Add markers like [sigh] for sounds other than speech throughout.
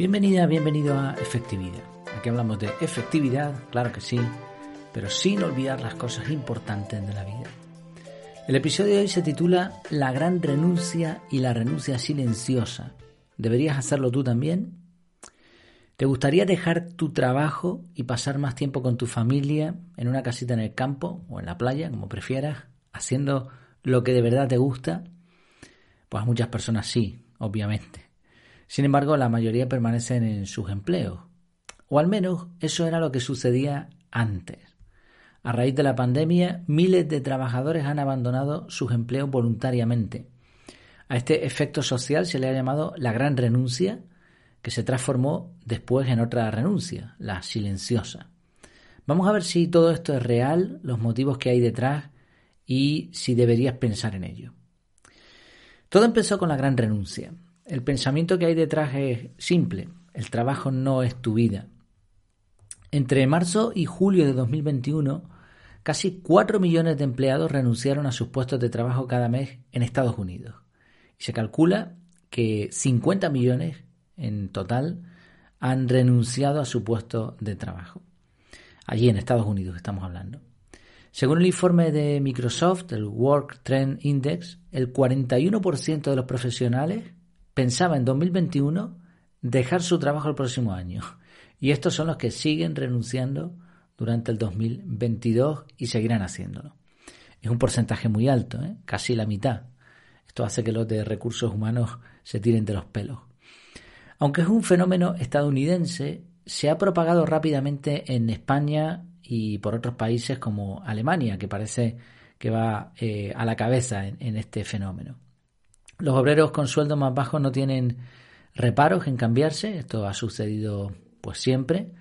Bienvenida, bienvenido a Efectividad. Aquí hablamos de efectividad, claro que sí, pero sin olvidar las cosas importantes de la vida. El episodio de hoy se titula La gran renuncia y la renuncia silenciosa. ¿Deberías hacerlo tú también? ¿Te gustaría dejar tu trabajo y pasar más tiempo con tu familia en una casita en el campo o en la playa, como prefieras, haciendo lo que de verdad te gusta? Pues a muchas personas sí, obviamente. Sin embargo, la mayoría permanecen en sus empleos. O al menos eso era lo que sucedía antes. A raíz de la pandemia, miles de trabajadores han abandonado sus empleos voluntariamente. A este efecto social se le ha llamado la gran renuncia que se transformó después en otra renuncia, la silenciosa. Vamos a ver si todo esto es real, los motivos que hay detrás y si deberías pensar en ello. Todo empezó con la gran renuncia. El pensamiento que hay detrás es simple, el trabajo no es tu vida. Entre marzo y julio de 2021, casi 4 millones de empleados renunciaron a sus puestos de trabajo cada mes en Estados Unidos. Y se calcula que 50 millones en total han renunciado a su puesto de trabajo. Allí en Estados Unidos estamos hablando. Según el informe de Microsoft, el Work Trend Index, el 41% de los profesionales pensaba en 2021 dejar su trabajo el próximo año. Y estos son los que siguen renunciando durante el 2022 y seguirán haciéndolo. Es un porcentaje muy alto, ¿eh? casi la mitad. Esto hace que los de recursos humanos se tiren de los pelos. Aunque es un fenómeno estadounidense, se ha propagado rápidamente en España y por otros países como Alemania, que parece que va eh, a la cabeza en, este fenómeno. Los obreros con sueldo más bajos no tienen reparos en cambiarse, esto ha sucedido pues siempre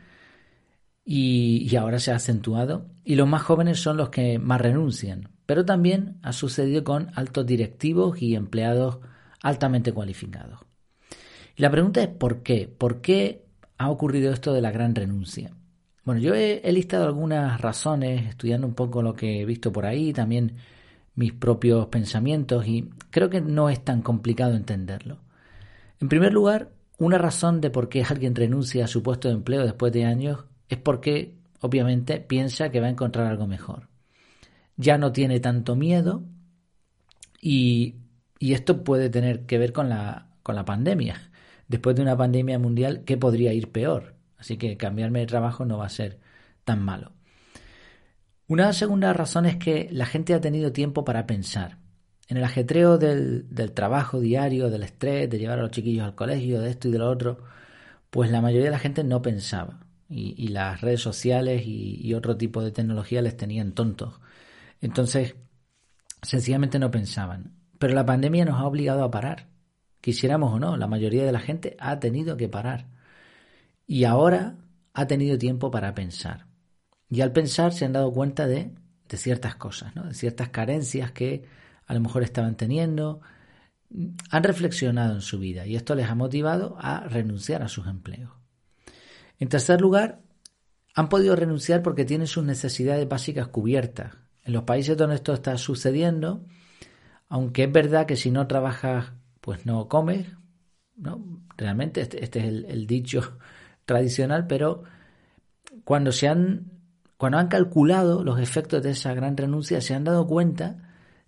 y, y, ahora se ha acentuado, y los más jóvenes son los que más renuncian, pero también ha sucedido con altos directivos y empleados altamente cualificados. Y la pregunta es ¿por qué? ¿Por qué ha ocurrido esto de la gran renuncia? Bueno, yo he, listado algunas razones, estudiando un poco lo que he visto por ahí, también mis propios pensamientos, y creo que no es tan complicado entenderlo. En primer lugar, una razón de por qué alguien renuncia a su puesto de empleo después de años es porque, obviamente, piensa que va a encontrar algo mejor. Ya no tiene tanto miedo y, y esto puede tener que ver con la, con la pandemia después de una pandemia mundial, ¿qué podría ir peor? Así que cambiarme de trabajo no va a ser tan malo. Una segunda razón es que la gente ha tenido tiempo para pensar. En el ajetreo del, trabajo diario, del estrés, de llevar a los chiquillos al colegio, de esto y de lo otro, pues la mayoría de la gente no pensaba. Y, las redes sociales y, y, otro tipo de tecnología les tenían tontos. Entonces, sencillamente no pensaban. Pero la pandemia nos ha obligado a parar quisiéramos o no, la mayoría de la gente ha tenido que parar. Y ahora ha tenido tiempo para pensar. Y al pensar se han dado cuenta de, de ciertas cosas, ¿no? de ciertas carencias que a lo mejor estaban teniendo. Han reflexionado en su vida y esto les ha motivado a renunciar a sus empleos. En tercer lugar, han podido renunciar porque tienen sus necesidades básicas cubiertas. En los países donde esto está sucediendo, aunque es verdad que si no trabajas pues no comes, ¿no? Realmente este, este es el, dicho [laughs] tradicional, pero cuando se han cuando han calculado los efectos de esa gran renuncia, se han dado cuenta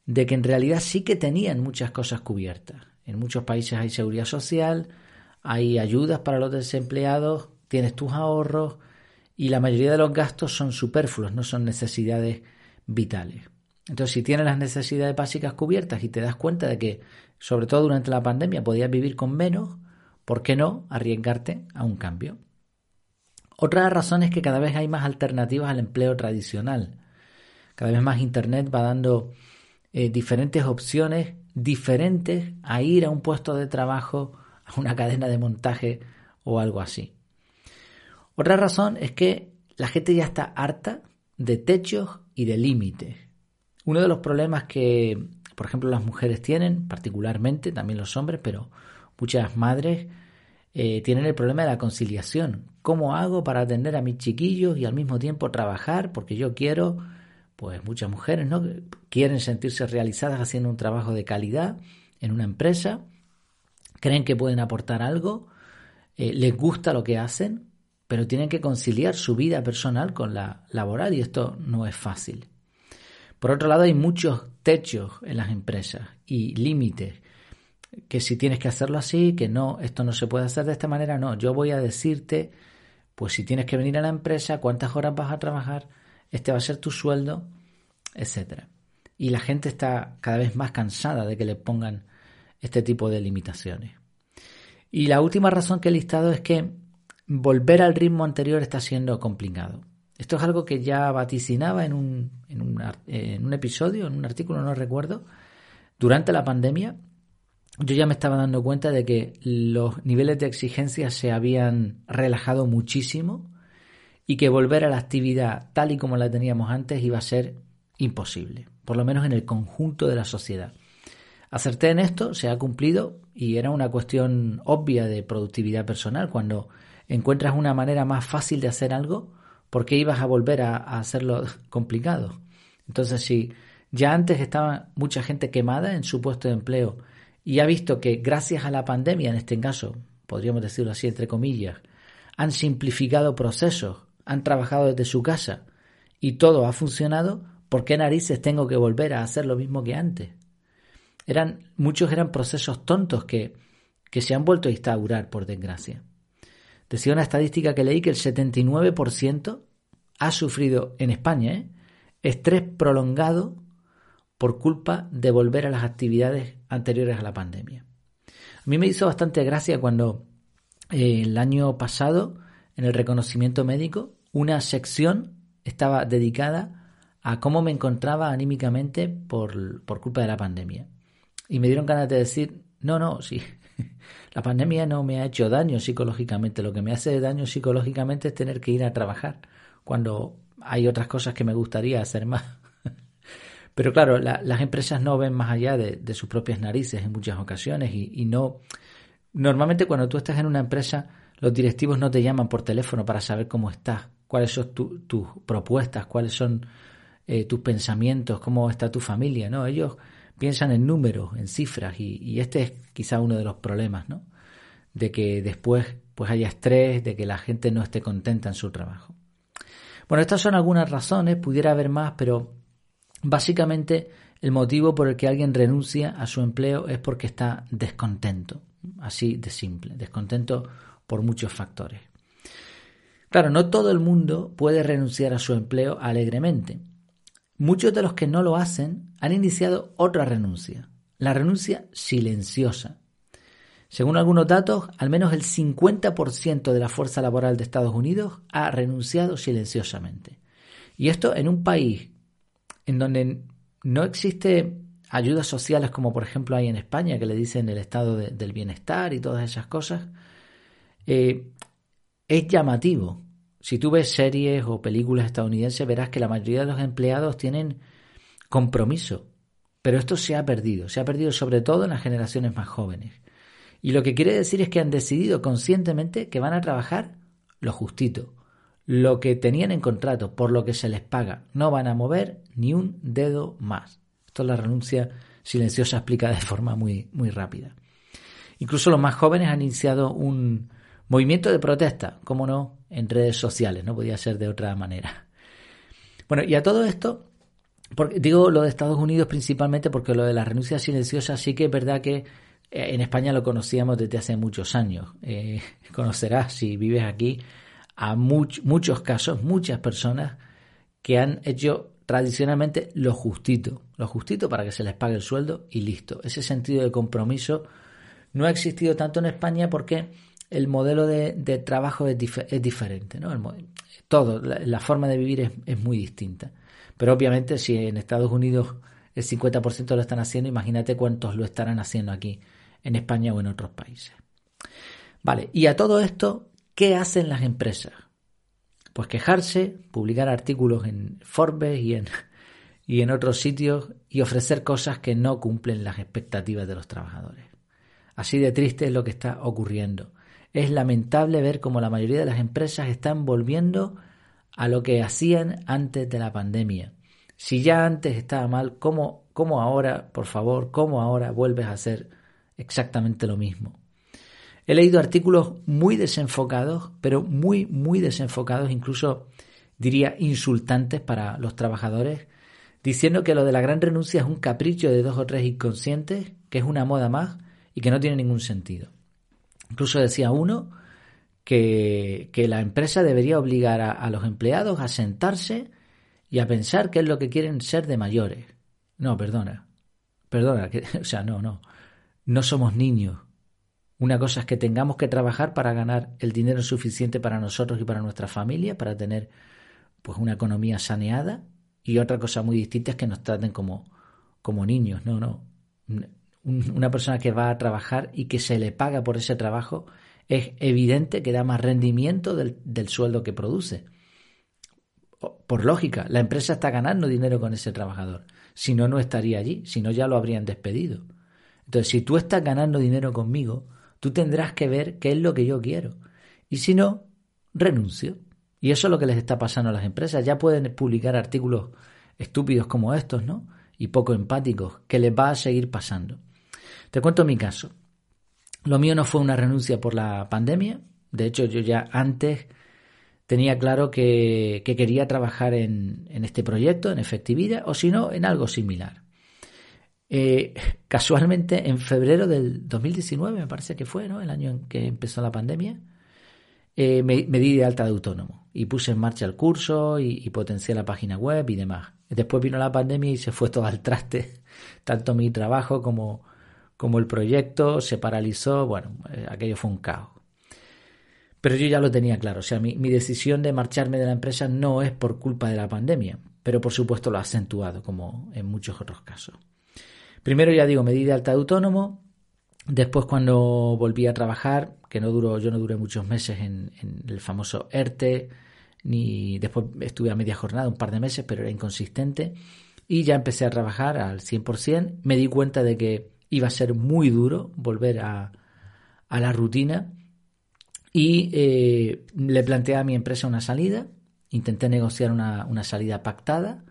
de que en realidad sí que tenían muchas cosas cubiertas. En muchos países hay seguridad social, hay ayudas para los desempleados, tienes tus ahorros y la mayoría de los gastos son superfluos, no son necesidades vitales. Entonces, si tienes las necesidades básicas cubiertas y te das cuenta de que sobre todo durante la pandemia, podías vivir con menos, ¿por qué no arriesgarte a un cambio? Otra razón es que cada vez hay más alternativas al empleo tradicional. Cada vez más Internet va dando eh, diferentes opciones diferentes a ir a un puesto de trabajo, a una cadena de montaje o algo así. Otra razón es que la gente ya está harta de techos y de límites. Uno de los problemas que por ejemplo, las mujeres tienen, particularmente, también los hombres, pero muchas madres eh, tienen el problema de la conciliación. ¿Cómo hago para atender a mis chiquillos y al mismo tiempo trabajar? Porque yo quiero, pues muchas mujeres, ¿no? Quieren sentirse realizadas haciendo un trabajo de calidad en una empresa, creen que pueden aportar algo, eh, les gusta lo que hacen, pero tienen que conciliar su vida personal con la laboral y esto no es fácil. Por otro lado, hay muchos techos en las empresas y límites que si tienes que hacerlo así, que no, esto no se puede hacer de esta manera, no, yo voy a decirte, pues si tienes que venir a la empresa, cuántas horas vas a trabajar, este va a ser tu sueldo, etcétera. Y la gente está cada vez más cansada de que le pongan este tipo de limitaciones. Y la última razón que he listado es que volver al ritmo anterior está siendo complicado. Esto es algo que ya vaticinaba en un, en un, en un episodio, en un artículo, no recuerdo, durante la pandemia. Yo ya me estaba dando cuenta de que los niveles de exigencia se habían relajado muchísimo y que volver a la actividad tal y como la teníamos antes iba a ser imposible, por lo menos en el conjunto de la sociedad. Acerté en esto, se ha cumplido y era una cuestión obvia de productividad personal. Cuando encuentras una manera más fácil de hacer algo, ¿por qué ibas a volver a, hacerlo complicado? Entonces, si ya antes estaba mucha gente quemada en su puesto de empleo y ha visto que gracias a la pandemia, en este caso, podríamos decirlo así entre comillas, han simplificado procesos, han trabajado desde su casa y todo ha funcionado, ¿por qué narices tengo que volver a hacer lo mismo que antes? Eran, muchos eran procesos tontos que, que se han vuelto a instaurar, por desgracia. Decía una estadística que leí que el 79% ha sufrido en España ¿eh? estrés prolongado por culpa de volver a las actividades anteriores a la pandemia. A mí me hizo bastante gracia cuando eh, el año pasado, en el reconocimiento médico, una sección estaba dedicada a cómo me encontraba anímicamente por, por culpa de la pandemia. Y me dieron ganas de decir, no, no, sí, [laughs] la pandemia no me ha hecho daño psicológicamente, lo que me hace daño psicológicamente es tener que ir a trabajar, cuando hay otras cosas que me gustaría hacer más. Pero claro, las empresas no ven más allá de, sus propias narices en muchas ocasiones y, no... Normalmente cuando tú estás en una empresa, los directivos no te llaman por teléfono para saber cómo estás, cuáles son tus propuestas, cuáles son eh, tus pensamientos, cómo está tu familia, ¿no? Ellos piensan en números, en cifras, y, este es quizá uno de los problemas, ¿no? De que después pues haya estrés, de que la gente no esté contenta en su trabajo. Bueno, estas son algunas razones, pudiera haber más, pero básicamente el motivo por el que alguien renuncia a su empleo es porque está descontento, así de simple, descontento por muchos factores. Claro, no todo el mundo puede renunciar a su empleo alegremente. Muchos de los que no lo hacen han iniciado otra renuncia, la renuncia silenciosa. Según algunos datos, al menos el 50% de la fuerza laboral de Estados Unidos ha renunciado silenciosamente. Y esto en un país en donde no existe ayudas sociales como por ejemplo hay en España, que le dicen el estado del bienestar y todas esas cosas, eh, es llamativo si tú ves series o películas estadounidenses, verás que la mayoría de los empleados tienen compromiso. Pero esto se ha perdido, se ha perdido sobre todo en las generaciones más jóvenes. Y lo que quiere decir es que han decidido conscientemente que van a trabajar lo justito, lo que tenían en contrato, por lo que se les paga. No van a mover ni un dedo más. Esto es la renuncia silenciosa explicada de forma muy, muy rápida. Incluso los más jóvenes han iniciado un movimiento de protesta, como no, en redes sociales, no podía ser de otra manera. Bueno, y a todo esto, digo lo de Estados Unidos principalmente porque lo de la renuncia silenciosa sí que es verdad que eh, en España lo conocíamos desde hace muchos años. Eh, [laughs] conocerás, si vives aquí, a muchos casos, muchas personas que han hecho tradicionalmente lo justito, lo justito para que se les pague el sueldo y listo. Ese sentido de compromiso no ha existido tanto en España porque el modelo de, trabajo es, diferente, ¿no? todo, la, forma de vivir es, muy distinta. Pero obviamente si en Estados Unidos el 50% lo están haciendo, imagínate cuántos lo estarán haciendo aquí, en España o en otros países. Vale, y a todo esto, ¿qué hacen las empresas? Pues quejarse, publicar artículos en Forbes y en, y en otros sitios y ofrecer cosas que no cumplen las expectativas de los trabajadores. Así de triste es lo que está ocurriendo. Es lamentable ver cómo la mayoría de las empresas están volviendo a lo que hacían antes de la pandemia. Si ya antes estaba mal, ¿cómo, cómo ahora, por favor, cómo ahora vuelves a hacer exactamente lo mismo? He leído artículos muy desenfocados, pero muy, muy desenfocados, incluso diría insultantes para los trabajadores, diciendo que lo de la gran renuncia es un capricho de dos o tres inconscientes, que es una moda más y que no tiene ningún sentido. Incluso decía uno que, la empresa debería obligar a, los empleados a sentarse y a pensar qué es lo que quieren ser de mayores. No, perdona. Perdona, que, [laughs] o sea, no, no. No somos niños. Una cosa es que tengamos que trabajar para ganar el dinero suficiente para nosotros y para nuestra familia, para tener pues una economía saneada, y otra cosa muy distinta es que nos traten como, como niños. No, no. Una persona que va a trabajar y que se le paga por ese trabajo es evidente que da más rendimiento del, sueldo que produce. Por lógica, la empresa está ganando dinero con ese trabajador. Si no, no estaría allí. Si no, ya lo habrían despedido. Entonces, si tú estás ganando dinero conmigo, tú tendrás que ver qué es lo que yo quiero. Y si no, renuncio. Y eso es lo que les está pasando a las empresas. Ya pueden publicar artículos estúpidos como estos, ¿no? Y poco empáticos, que les va a seguir pasando. Te cuento mi caso. Lo mío no fue una renuncia por la pandemia. De hecho, yo ya antes tenía claro que, quería trabajar en, este proyecto, en efectividad, o si no, en algo similar. Eh, [laughs] casualmente, en febrero del 2019, me parece que fue, ¿no? El año en que empezó la pandemia, eh, me, di de alta de autónomo y puse en marcha el curso y, y, potencié la página web y demás. Después vino la pandemia y se fue [laughs] todo al traste, tanto mi trabajo como, como el proyecto se paralizó, bueno, eh, aquello fue un caos. Pero yo ya lo tenía claro, o sea, mi, decisión de marcharme de la empresa no es por culpa de la pandemia, pero por supuesto lo ha acentuado, como en muchos otros casos. Primero, ya digo, me di de alta de autónomo, después cuando volví a trabajar, que no duró, yo no duré muchos meses en, el famoso ERTE, ni después estuve a media jornada, un par de meses, pero era inconsistente, y ya empecé a trabajar al 100%, me di cuenta de que iba a ser muy duro volver a, la rutina. Y eh, le planteé a mi empresa una salida, intenté negociar una, salida pactada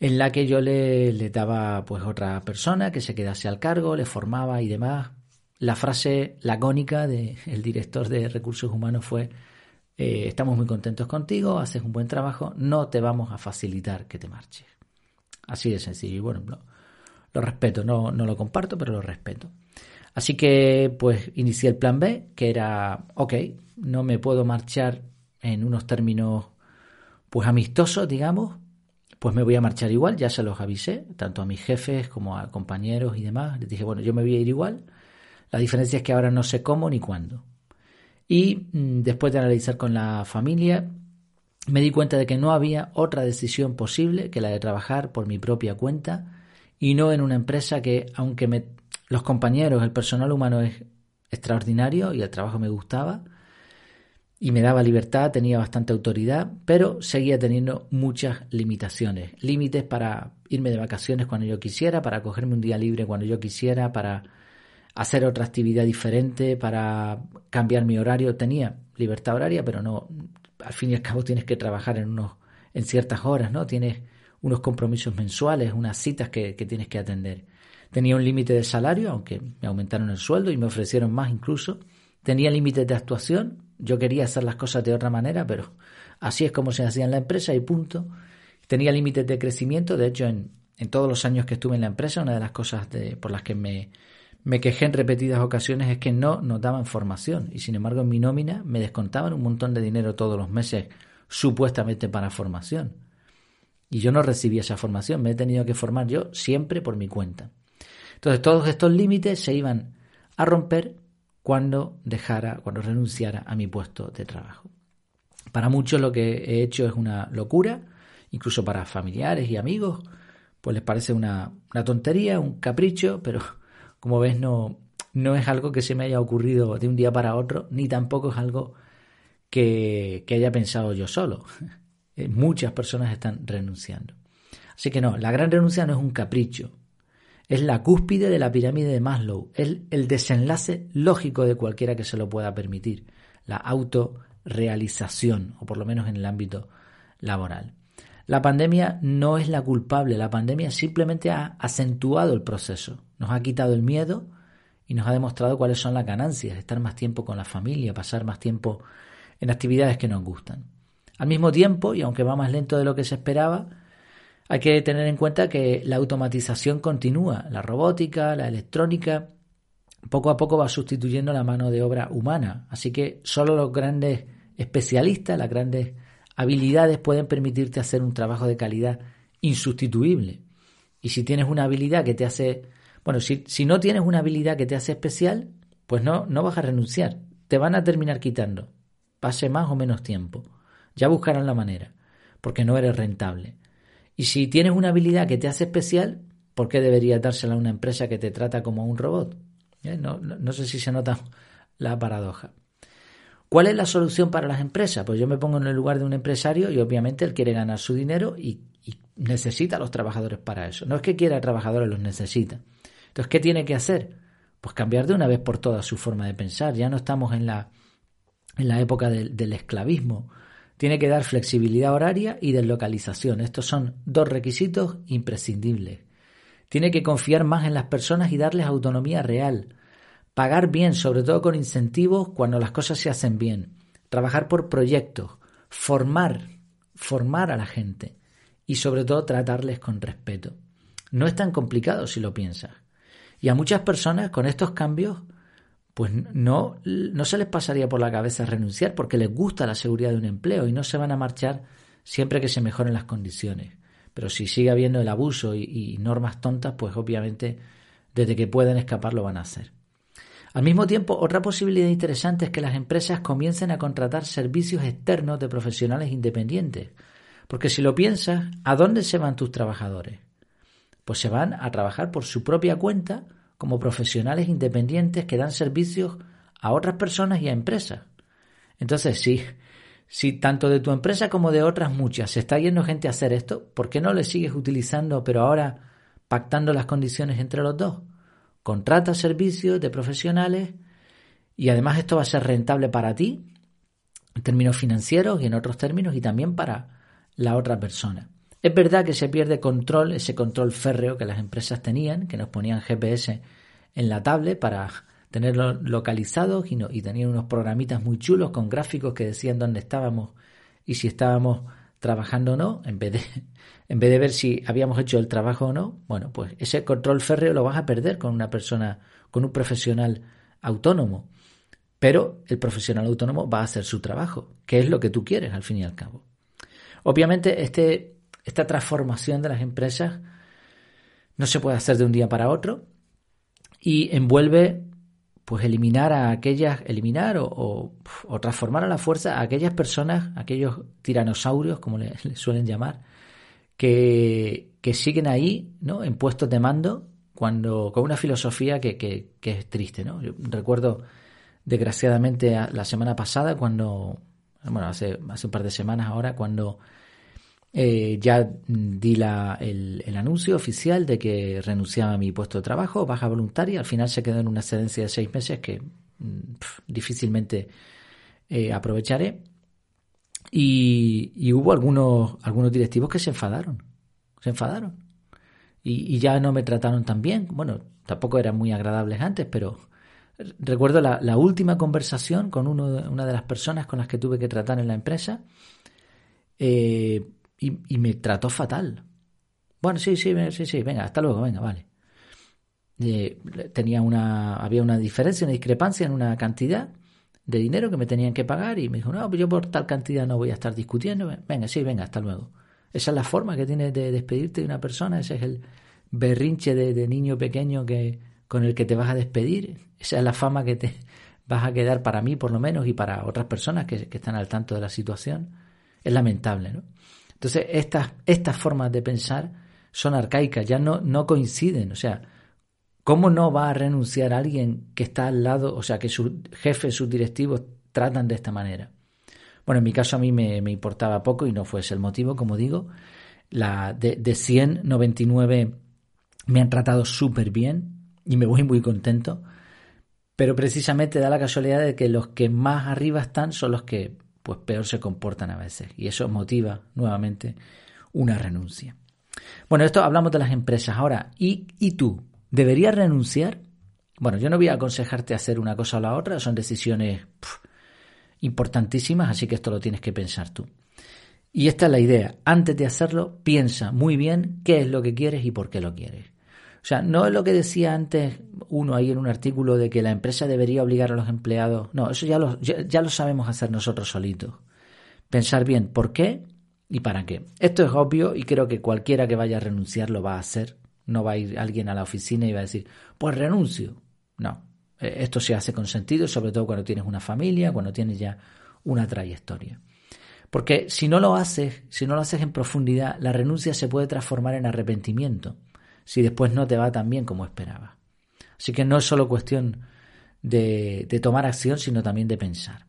en la que yo le, daba pues otra persona que se quedase al cargo, le formaba y demás. La frase lacónica del director de recursos humanos fue eh, estamos muy contentos contigo, haces un buen trabajo, no te vamos a facilitar que te marches. Así de sencillo. Y bueno, lo respeto, no, no lo comparto, pero lo respeto. Así que pues inicié el plan B, que era, ok, no me puedo marchar en unos términos pues amistosos, digamos, pues me voy a marchar igual, ya se los avisé, tanto a mis jefes como a compañeros y demás. Les dije, bueno, yo me voy a ir igual. La diferencia es que ahora no sé cómo ni cuándo. Y mm, después de analizar con la familia, me di cuenta de que no había otra decisión posible que la de trabajar por mi propia cuenta y no en una empresa que, aunque los compañeros, el personal humano es extraordinario y el trabajo me gustaba y me daba libertad, tenía bastante autoridad, pero seguía teniendo muchas limitaciones. Límites para irme de vacaciones cuando yo quisiera, para cogerme un día libre cuando yo quisiera, para hacer otra actividad diferente, para cambiar mi horario. Tenía libertad horaria, pero no, al fin y al cabo tienes que trabajar en unos, en ciertas horas, ¿no? Tienes unos compromisos mensuales, unas citas que, tienes que atender. Tenía un límite de salario, aunque me aumentaron el sueldo y me ofrecieron más incluso. Tenía límites de actuación. Yo quería hacer las cosas de otra manera, pero así es como se hacía en la empresa y punto. Tenía límites de crecimiento. De hecho, en, todos los años que estuve en la empresa, una de las cosas por las que me, me quejé en repetidas ocasiones es que no nos daban formación y sin embargo en mi nómina me descontaban un montón de dinero todos los meses supuestamente para formación. Y yo no recibí esa formación, me he tenido que formar yo siempre por mi cuenta. Entonces todos estos límites se iban a romper cuando dejara, cuando renunciara a mi puesto de trabajo. Para muchos lo que he hecho es una locura, incluso para familiares y amigos, pues les parece una, tontería, un capricho, pero [laughs] como ves no, no es algo que se me haya ocurrido de un día para otro, ni tampoco es algo que, que haya pensado yo solo. [laughs] Eh, muchas personas están renunciando. Así que no, la gran renuncia no es un capricho, es la cúspide de la pirámide de Maslow, es el desenlace lógico de cualquiera que se lo pueda permitir, la autorrealización, o por lo menos en el ámbito laboral. La pandemia no es la culpable, la pandemia simplemente ha acentuado el proceso, nos ha quitado el miedo y nos ha demostrado cuáles son las ganancias, estar más tiempo con la familia, pasar más tiempo en actividades que nos gustan. Al mismo tiempo, y aunque va más lento de lo que se esperaba, hay que tener en cuenta que la automatización continúa, la robótica, la electrónica, poco a poco va sustituyendo la mano de obra humana, así que solo los grandes especialistas, las grandes habilidades pueden permitirte hacer un trabajo de calidad insustituible. Y si tienes una habilidad que te hace, bueno, si, no tienes una habilidad que te hace especial, pues no, no vas a renunciar, te van a terminar quitando, pase más o menos tiempo, ya buscarán la manera, porque no eres rentable. Y si tienes una habilidad que te hace especial, ¿por qué deberías dársela a una empresa que te trata como un robot? ¿Eh? No, sé si se nota [laughs] la paradoja. ¿Cuál es la solución para las empresas? Pues yo me pongo en el lugar de un empresario y obviamente él quiere ganar su dinero y, necesita a los trabajadores para eso. No es que quiera trabajadores, los necesita. Entonces, ¿qué tiene que hacer? Pues cambiar de una vez por todas su forma de pensar. Ya no estamos en la, en la época del esclavismo tiene que dar flexibilidad horaria y deslocalización. Estos son dos requisitos imprescindibles. Tiene que confiar más en las personas y darles autonomía real. Pagar bien, sobre todo con incentivos cuando las cosas se hacen bien. Trabajar por proyectos. Formar, formar a la gente. Y sobre todo tratarles con respeto. No es tan complicado si lo piensas. Y a muchas personas con estos cambios pues no, no se les pasaría por la cabeza renunciar porque les gusta la seguridad de un empleo y no se van a marchar siempre que se mejoren las condiciones. Pero si sigue habiendo el abuso y, normas tontas, pues obviamente desde que pueden escapar lo van a hacer. Al mismo tiempo, otra posibilidad interesante es que las empresas comiencen a contratar servicios externos de profesionales independientes. Porque si lo piensas, ¿a dónde se van tus trabajadores? Pues se van a trabajar por su propia cuenta como profesionales independientes que dan servicios a otras personas y a empresas. Entonces, sí, si tanto de tu empresa como de otras muchas se está yendo gente a hacer esto, ¿por qué no le sigues utilizando, pero ahora pactando las condiciones entre los dos? Contrata servicios de profesionales y además esto va a ser rentable para ti en términos financieros y en otros términos y también para la otra persona. Es verdad que se pierde control, ese control férreo que las empresas tenían, que nos ponían GPS en la tablet para tenerlo localizados y, y tenían unos programitas muy chulos con gráficos que decían dónde estábamos y si estábamos trabajando o no, en vez de, [laughs] en vez de ver si habíamos hecho el trabajo o no, bueno, pues ese control férreo lo vas a perder con una persona, con un profesional autónomo. Pero el profesional autónomo va a hacer su trabajo, que es lo que tú quieres al fin y al cabo. Obviamente, este esta transformación de las empresas no se puede hacer de un día para otro y envuelve pues eliminar a aquellas, eliminar o, transformar a la fuerza a aquellas personas, aquellos tiranosaurios, como le, [laughs] suelen llamar, que, siguen ahí, ¿no? En puestos de mando, cuando, con una filosofía que, que, es triste, ¿no? Yo recuerdo, desgraciadamente, la semana pasada, cuando, bueno, hace, hace un par de semanas ahora, cuando eh, ya di la, el, anuncio oficial de que renunciaba a mi puesto de trabajo, baja voluntaria. Al final se quedó en una excedencia de seis meses que mm, difícilmente eh, aprovecharé. Y, hubo algunos, algunos directivos que se enfadaron. Se enfadaron. Y, ya no me trataron tan bien. Bueno, tampoco eran muy agradables antes, pero recuerdo la, la última conversación con uno, una de las personas con las que tuve que tratar en la empresa. Eh, y, me trató fatal. Bueno, sí, sí, sí, sí, venga, hasta luego, venga, vale. Tenía una, había una diferencia, una discrepancia en una cantidad de dinero que me tenían que pagar y me dijo, no, pues yo por tal cantidad no voy a estar discutiendo. Venga, sí, venga, hasta luego. Esa es la forma que tienes de despedirte de una persona, ese es el berrinche de, niño pequeño que, con el que te vas a despedir. Esa es la fama que te [laughs] vas a quedar para mí, por lo menos, y para otras personas que, que están al tanto de la situación. Es lamentable, ¿no? Entonces, estas, estas formas de pensar son arcaicas, ya no, no coinciden. O sea, ¿cómo no va a renunciar alguien que está al lado, o sea, que sus jefes, sus directivos tratan de esta manera? Bueno, en mi caso a mí me, importaba poco y no fue ese el motivo, como digo. La, de, de 199 me han tratado súper bien y me voy muy contento. Pero precisamente da la casualidad de que los que más arriba están son los que pues peor se comportan a veces. Y eso motiva nuevamente una renuncia. Bueno, esto hablamos de las empresas. Ahora, ¿y, y tú? ¿Deberías renunciar? Bueno, yo no voy a aconsejarte hacer una cosa o la otra, son decisiones importantísimas, así que esto lo tienes que pensar tú. Y esta es la idea. Antes de hacerlo, piensa muy bien qué es lo que quieres y por qué lo quieres. O sea, no es lo que decía antes uno ahí en un artículo de que la empresa debería obligar a los empleados. No, eso ya lo, ya lo sabemos hacer nosotros solitos. Pensar bien por qué y para qué. Esto es obvio y creo que cualquiera que vaya a renunciar lo va a hacer. No va a ir alguien a la oficina y va a decir, pues renuncio. No, eh, esto se hace con sentido, sobre todo cuando tienes una familia, cuando tienes ya una trayectoria. Porque si no lo haces, si no lo haces en profundidad, la renuncia se puede transformar en arrepentimiento, si después no te va tan bien como esperabas. Así que no es solo cuestión de, de tomar acción, sino también de pensar.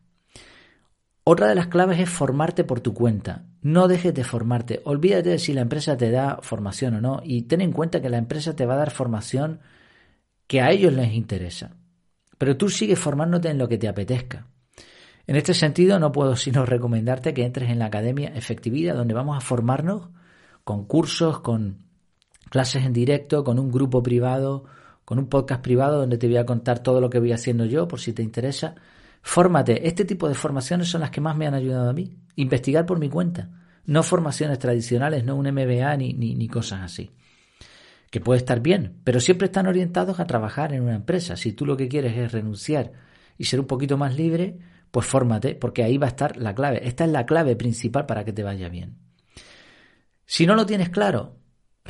Otra de las claves es formarte por tu cuenta. No dejes de formarte. Olvídate de si la empresa te da formación o no y ten en cuenta que la empresa te va a dar formación que a ellos les interesa. Pero tú sigues formándote en lo que te apetezca. En este sentido, no puedo sino [laughs] recomendarte que entres en la Academia Efectividad, donde vamos a formarnos con cursos, con clases en directo, con un grupo privado, con un podcast privado donde te voy a contar todo lo que voy haciendo yo, por si te interesa. Fórmate. Este tipo de formaciones son las que más me han ayudado a mí. Investigar por mi cuenta. No formaciones tradicionales, no un MBA ni, ni, cosas así que puede estar bien, pero siempre están orientados a trabajar en una empresa. Si tú lo que quieres es renunciar y ser un poquito más libre, pues fórmate, porque ahí va a estar la clave. Esta es la clave principal para que te vaya bien. Si no lo tienes claro,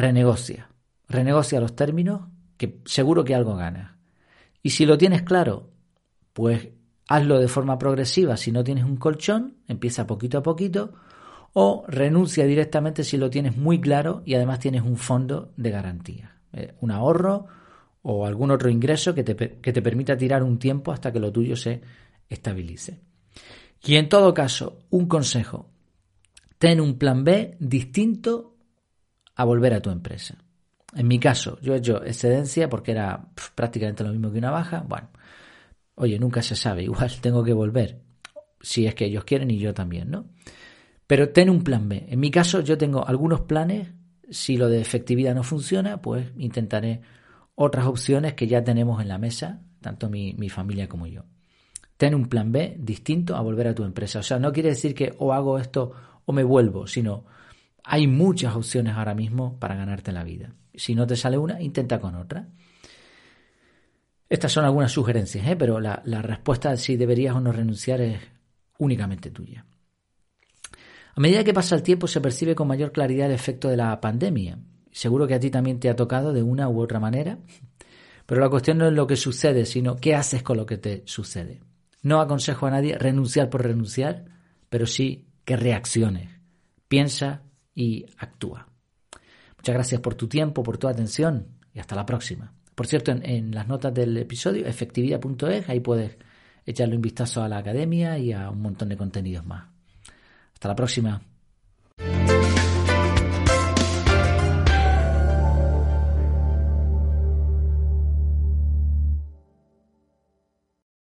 renegocia. Renegocia los términos, que seguro que algo ganas. Y si lo tienes claro, pues hazlo de forma progresiva. Si no tienes un colchón, empieza poquito a poquito o renuncia directamente si lo tienes muy claro y además tienes un fondo de garantía, eh, un ahorro o algún otro ingreso que te, que te permita tirar un tiempo hasta que lo tuyo se estabilice. Y en todo caso, un consejo, ten un plan B distinto a volver a tu empresa. En mi caso, yo he hecho excedencia porque era prácticamente lo mismo que una baja. Bueno, oye, nunca se sabe, [laughs] igual tengo que volver, si es que ellos quieren y yo también, ¿no? Pero ten un plan B. En mi caso yo tengo algunos planes. Si lo de efectividad no funciona, pues intentaré otras opciones que ya tenemos en la mesa, tanto mi, mi familia como yo. Ten un plan B distinto a volver a tu empresa. O sea, no quiere decir que o hago esto o me vuelvo, sino hay muchas opciones ahora mismo para ganarte la vida. Si no te sale una, intenta con otra. Estas son algunas sugerencias, ¿eh? pero la, la respuesta si deberías o no renunciar es únicamente tuya. A medida que pasa el tiempo se percibe con mayor claridad el efecto de la pandemia. Seguro que a ti también te ha tocado de una u otra manera. Pero la cuestión no es lo que sucede, sino qué haces con lo que te sucede. No aconsejo a nadie renunciar por renunciar, pero sí que reacciones. Piensa y actúa. Muchas gracias por tu tiempo, por tu atención y hasta la próxima. Por cierto, en, en las notas del episodio, efectividad.es, ahí puedes echarle un vistazo a la academia y a un montón de contenidos más. Hasta la próxima.